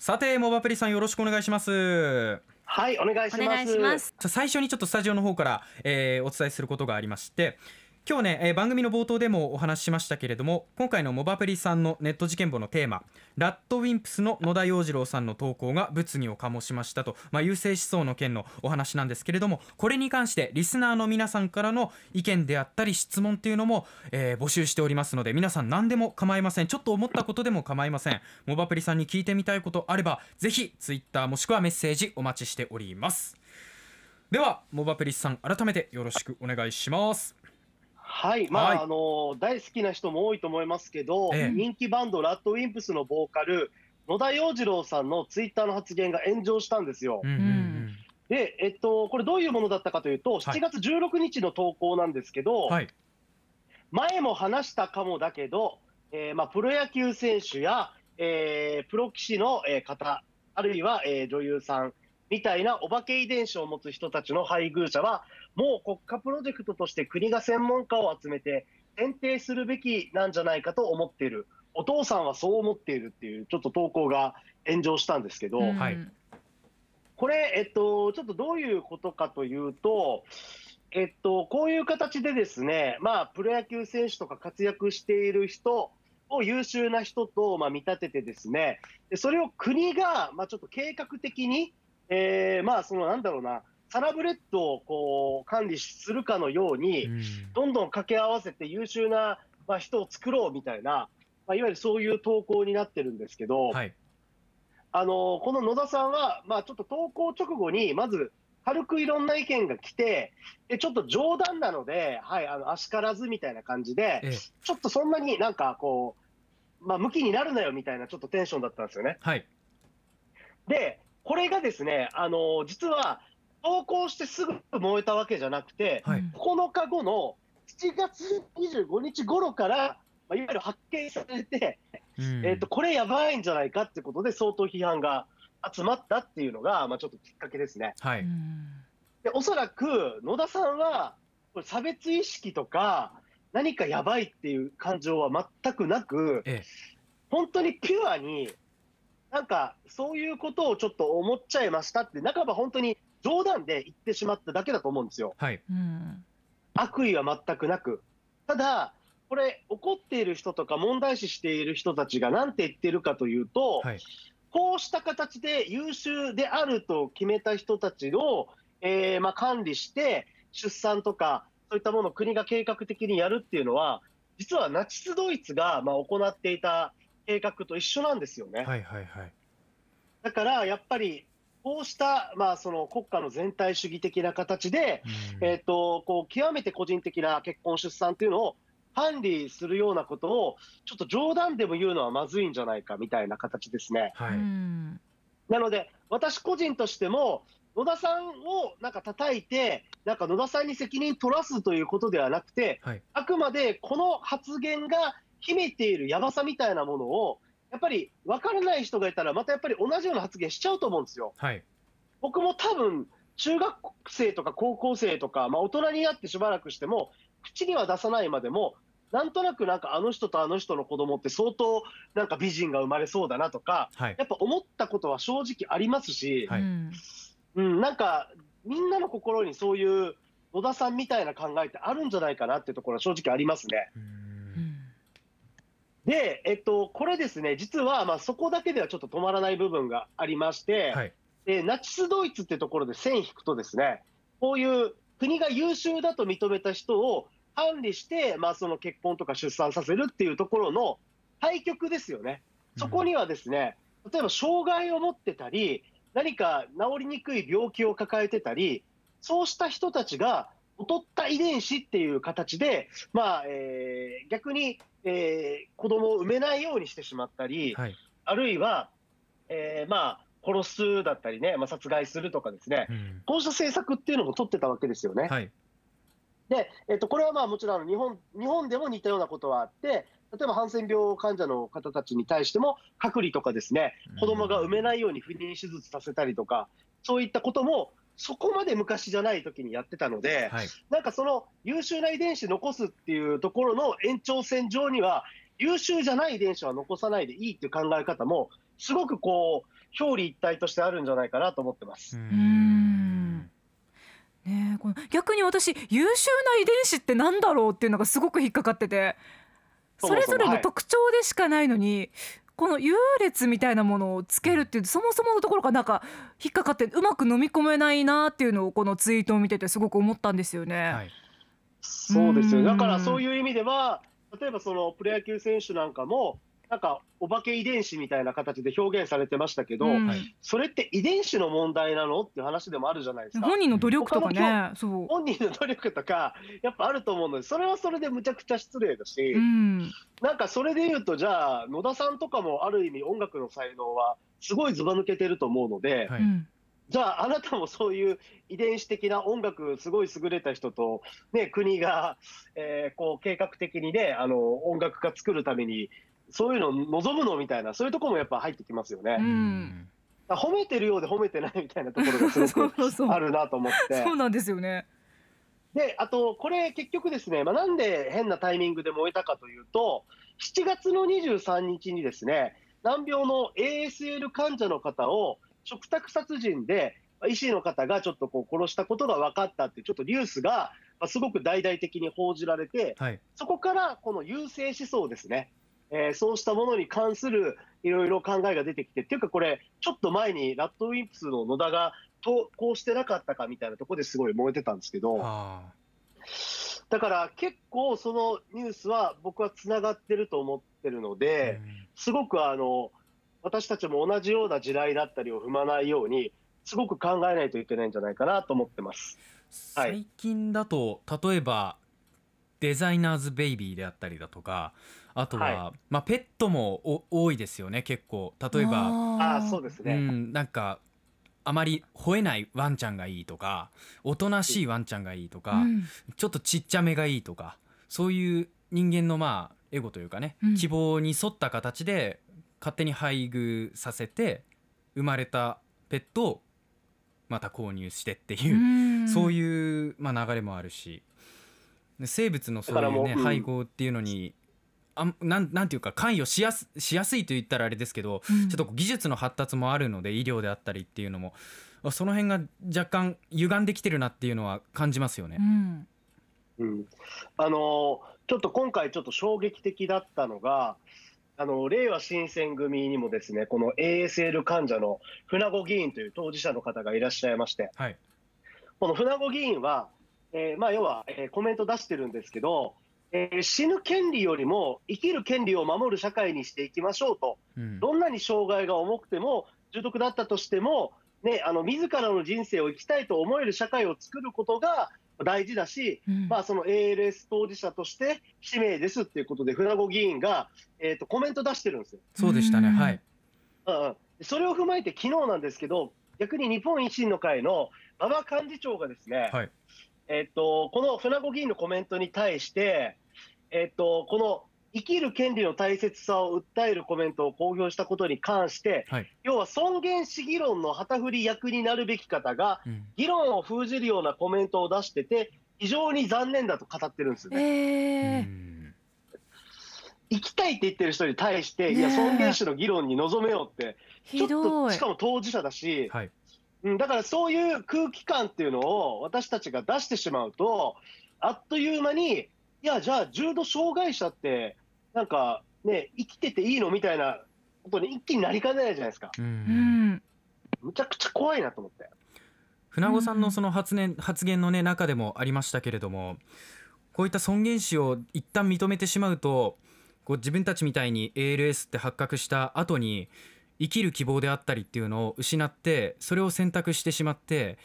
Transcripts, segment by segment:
さてモバプリさんよろしくお願いします。はいお願いします。最初にちょっとスタジオの方から、えーお伝えすることがありまして今日ね、えー番組の冒頭でもお話ししましたけれども今回のモバプリさんのネット事件簿のテーマラッドウィンプスの野田洋次郎さんの投稿が物議を醸しましたと、まあ、優勢思想の件のお話なんですけれどもこれに関してリスナーの皆さんからの意見であったり質問というのも、えー募集しておりますので皆さん何でも構いません。ちょっと思ったことでも構いません。モバプリさんに聞いてみたいことあればぜひツイッターもしくはメッセージお待ちしております。ではモバプリさん改めてよろしくお願いします。はい。まあ、はい。あの大好きな人も多いと思いますけど、ええ。人気バンドラッドウィンプスのボーカル野田洋次郎さんのツイッターの発言が炎上したんですよ。うんうんで、えっと、これどういうものだったかというと、はい。7月16日の投稿なんですけど、うんはい。前も話したかもだけど、えーまあ、プロ野球選手や、えープロ棋士のえー方、あるいは、えー女優さんみたいなお化け遺伝子を持つ人たちの配偶者は、もう国家プロジェクトとして国が専門家を集めて、選定するべきなんじゃないかと思っている。お父さんはそう思っている。っていう、ちょっと投稿が炎上したんですけど、うん。はい。これ、えっと、ちょっとどういうことかというと、えっと、こういう形でですね、まあ、プロ野球選手とか活躍している人を優秀な人と、まあ、見立ててですね、でそれを国が、まあ、ちょっと計画的に、えーまあ、そのなんだろうな、サラブレッドをこう管理するかのように、うん。どんどん掛け合わせて優秀な、まあ、人を作ろうみたいな、まあ、いわゆるそういう投稿になってるんですけど、はい。あのこの野田さんは、まあ、ちょっと投稿直後に、まず軽くいろんな意見が来て、でちょっと冗談なので、はい、あの、あしからずみたいな感じで、ええ。ちょっとそんなになんかこう、まあ、向きになるなよみたいなちょっとテンションだったんですよね。はい。で、これがですね、あの実は投稿してすぐ燃えたわけじゃなくて、はい。9日後の7月25日頃から、まあ、いわゆる発見されて、うん。えっとこれやばいんじゃないかってことで相当批判が集まったっていうのが、まあ、ちょっときっかけですね。はい。うんでおそらく野田さんはこれ差別意識とか何かやばいっていう感情は全くなくええ。本当にピュアになんかそういうことをちょっと思っちゃいましたって半ば本当に冗談で言ってしまっただけだと思うんですよ。はいうん悪意は全くなく。ただ、これ、怒っている人とか問題視している人たちが何て言ってるかというと、はいこうした形で優秀であると決めた人たちを、えーまあ、管理して、出産とか、そういったものを国が計画的にやるっていうのは、実はナチス・ドイツが、まあ、行っていた計画と一緒なんですよね。はいはいはい。だから、やっぱり、こうした、まあ、その国家の全体主義的な形で、うん。えっとこう極めて個人的な結婚、出産というのを管理するようなことを、ちょっと冗談でも言うのはまずいんじゃないかみたいな形ですね。はい。うん。なので、私個人としても、野田さんをなんか叩いて、なんか野田さんに責任取らすということではなくて、はい。あくまでこの発言が秘めているやばさみたいなものを、やっぱり分からない人がいたら、またやっぱり同じような発言しちゃうと思うんですよ。はい僕も多分中学生とか高校生とか、まあ、大人になってしばらくしても口には出さないまでもなんとなくなんかあの人とあの人の子供って相当なんか美人が生まれそうだなとかはいやっぱ思ったことは正直ありますし、はいうんうん、なんかみんなの心にそういう野田さんみたいな考えってあるんじゃないかなっていうところは正直ありますね。ううんんで、えっと、これですね実はまあそこだけではちょっと止まらない部分がありまして、はいでナチス・ドイツってところで線引くとですねこういう国が優秀だと認めた人を管理して、まあ、その結婚とか出産させるっていうところの対極ですよね。そこにはですね、例えば障害を持ってたり、何か治りにくい病気を抱えてたり、そうした人たちが劣った遺伝子っていう形で、まあえー逆に、えー子供を産めないようにしてしまったり、はい。あるいは、えーまあ、殺すだったりね、まあ、殺害するとかですね、うん。こうした政策っていうのも取ってたわけですよね。はい。で、えっと、これはまあもちろん日本日本でも似たようなことはあって、例えばハンセン病患者の方たちに対しても、隔離とかですね、子供が産めないように不妊手術させたりとか、そういったことも、そこまで昔じゃない時にやってたので、はい。なんかその優秀な遺伝子残すっていうところの延長線上には、優秀じゃない遺伝子は残さないでいいっていう考え方も、すごくこう、表裏一体としてあるんじゃないかなと思ってます。ねえこの逆に私優秀な遺伝子ってなんだろうっていうのがすごく引っかかっててそれぞれのはい特徴でしかないのに、この優劣みたいなものをつけるっていうそもそものところがなんか引っかかってうまく飲み込めないなっていうのをこのツイートを見ててすごく思ったんですよね。はいそうですよ。うんだからそういう意味では、例えばそのプロ野球選手なんかも、なんかお化け遺伝子みたいな形で表現されてましたけど、うん。はい。それって遺伝子の問題なのっていう話でもあるじゃないですか。本人の努力とか他ね、そう。本人の努力とか、やっぱあると思うので、それはそれでむちゃくちゃ失礼だし、うん、なんかそれで言うと、じゃあ、野田さんとかもある意味、音楽の才能はすごいずば抜けてると思うので、はい。うん。じゃあ、あなたもそういう遺伝子的な音楽、すごい優れた人と、ね、国が、えーこう計画的にね、あの音楽家作るために、そういうの望むのみたいな、そういうところもやっぱ入ってきますよね。うん褒めてるようで褒めてないみたいなところがすごく あるなと思って。そうなんですよね。で、あと、これ結局ですね、まあ、なんで変なタイミングで燃えたかというと、7月の23日にですね、難病の ASL 患者の方を嘱託殺人で、まあ医師の方がちょっとこう殺したことが分かったっていう、ちょっとニュースが、まあ、すごく大々的に報じられて、はいそこからこの優勢思想ですね、えーそうしたものに関するいろいろ考えが出てきて、っていうかこれ、ちょっと前にラッドウィンプスの野田が投稿してなかったかみたいなところですごい燃えてたんですけど、あだから結構そのニュースは僕はつながってると思ってるのーで、うん。すごくあの私たちも同じような地雷だったりを踏まないように、すごく考えないといけないんじゃないかなと思ってます。はい。最近だと例えばデザイナーズベイビーであったりだとかあとは、はまあ、ペットもお多いですよね結構。例えばああ、そうでですね。うん、なんかあまり吠えないワンちゃんがいいとかおとなしいワンちゃんがいいとか、うん。ちょっとちっちゃめがいいとかそういう人間のまあエゴというかね、うん。希望に沿った形で勝手に配偶させて生まれたペットをまた購入してっていう、そうういう、まあ、流れもあるし。で生物のそういうね、もううん。配合っていうのにあんなんなんていうか関与しやすしやすいと言ったらあれですけど、ん。ちょっと技術の発達もあるので医療であったりっていうのもあその辺が若干歪んできてるなっていうのは感じますよね。う。ん。うん、あのちょっと今回、ちょっと衝撃的だったのが、あの令和新選組にもですねこの ASL 患者の船子議員という当事者の方がいらっしゃいまして、はい、この船子議員は、えーまあ、要は、えーコメント出してるんですけど、えー死ぬ権利よりも生きる権利を守る社会にしていきましょうと、うん。どんなに障害が重くても、重篤だったとしても、ね、あの自らの人生を生きたいと思える社会を作ることが大事だし、うん。まあ、その ALS 当事者として使命ですっていうことで、船子議員が、えー、とコメント出してるんですよ。そうでしたね、うん。はい、うんうん。それを踏まえて、昨日なんですけど、逆に日本維新の会の馬場幹事長がですね、はい。えっと、この船子議員のコメントに対して、えっと、この生きる権利の大切さを訴えるコメントを公表したことに関して、はい。要は尊厳死議論の旗振り役になるべき方が、うん。議論を封じるようなコメントを出してて、非常に残念だと語ってるんですよね。えー。うん。生きたいって言ってる人に対して、いや、尊厳死の議論に臨めようって、ちょひっと、どいしかも当事者だし、はい。うん、だからそういう空気感っていうのを私たちが出してしまうと、あっという間に、いや、じゃあ、重度障害者って、なんかね、生きてていいのみたいなことに一気になりかねないじゃないですか。ううんんむちゃくちゃ怖いなと思って。船子さんのその発言発言の、ね、中でもありましたけれどもこういった尊厳死を一旦認めてしまうとこう自分たちみたいに ALS って発覚した後に生きる希望であったりっていうのを失ってそれを選択してしまって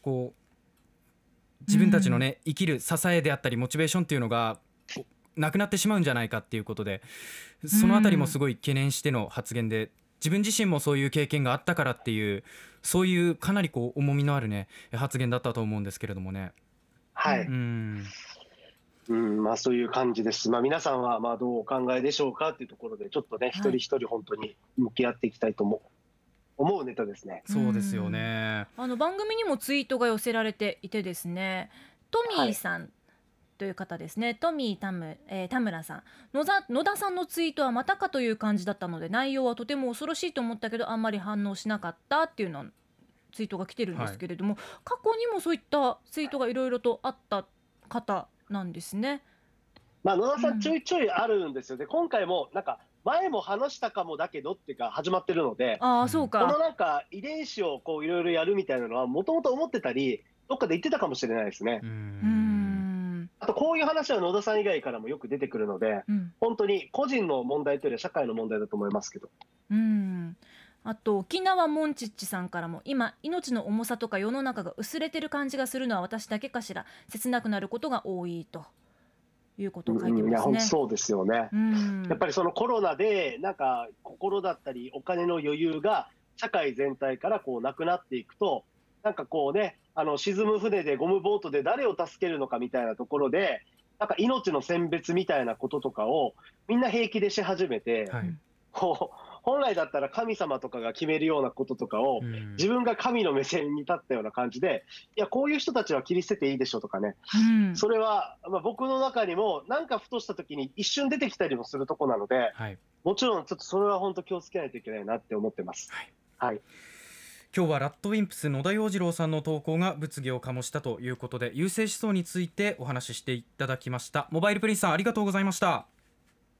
こう自分たちのね、生きる支えであったりモチベーションっていうのがなくなってしまうんじゃないかっていうことでそのあたりもすごい懸念しての発言で自分自身もそういう経験があったからっていうそういうかなりこう重みのあるね発言だったと思うんですけれどもね。はい。うんうん、まあそういう感じです。まあ皆さんはまあどうお考えでしょうかっていうところで、ちょっとね、一人一人本当に向き合っていきたいと思う、思うネタですね。そうですよね。あの番組にもツイートが寄せられていてですねトミーさん、という方ですねトミー田村,、えー、田村さん野田野田さんのツイートはまたかという感じだったので内容はとても恐ろしいと思ったけどあんまり反応しなかったっていうのツイートが来てるんですけれども、はい、過去にもそういったツイートがいろいろとあった方なんですね。まあ、野田さんちょいちょいあるんですよね、うん、今回もなんか前も話したかもだけどっていうか始まってるのであそうか。このなんか遺伝子をこういろいろやるみたいなのはもともと思ってたりどっかで言ってたかもしれないですね。あとこういう話は野田さん以外からもよく出てくるので、うん、本当に個人の問題というよりは社会の問題だと思いますけど。うん。あと沖縄モンチッチさんからも今命の重さとか世の中が薄れてる感じがするのは私だけかしら切なくなることが多いということを書いてますね。いやそうですよね、やっぱりそのコロナでなんか心だったりお金の余裕が社会全体からこうなくなっていくとなんかこうねあの沈む船でゴムボートで誰を助けるのかみたいなところでなんか命の選別みたいなこととかをみんな平気でし始めて、はい、こう本来だったら神様とかが決めるようなこととかを、自分が神の目線に立ったような感じで、いや、こういう人たちは切り捨てていいでしょとかね、うん、それは、まあ、僕の中にも、なんかふとした時に一瞬出てきたりもするとこなので、はい、もちろんちょっとそれは本当気をつけないといけないなって思ってます。はい、はい。今日はラッドウィンプス野田洋次郎さんの投稿が物議を醸したということで優勢思想についてお話ししていただきました。モバイルプリンスさんありがとうございました。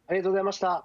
ありがとうございました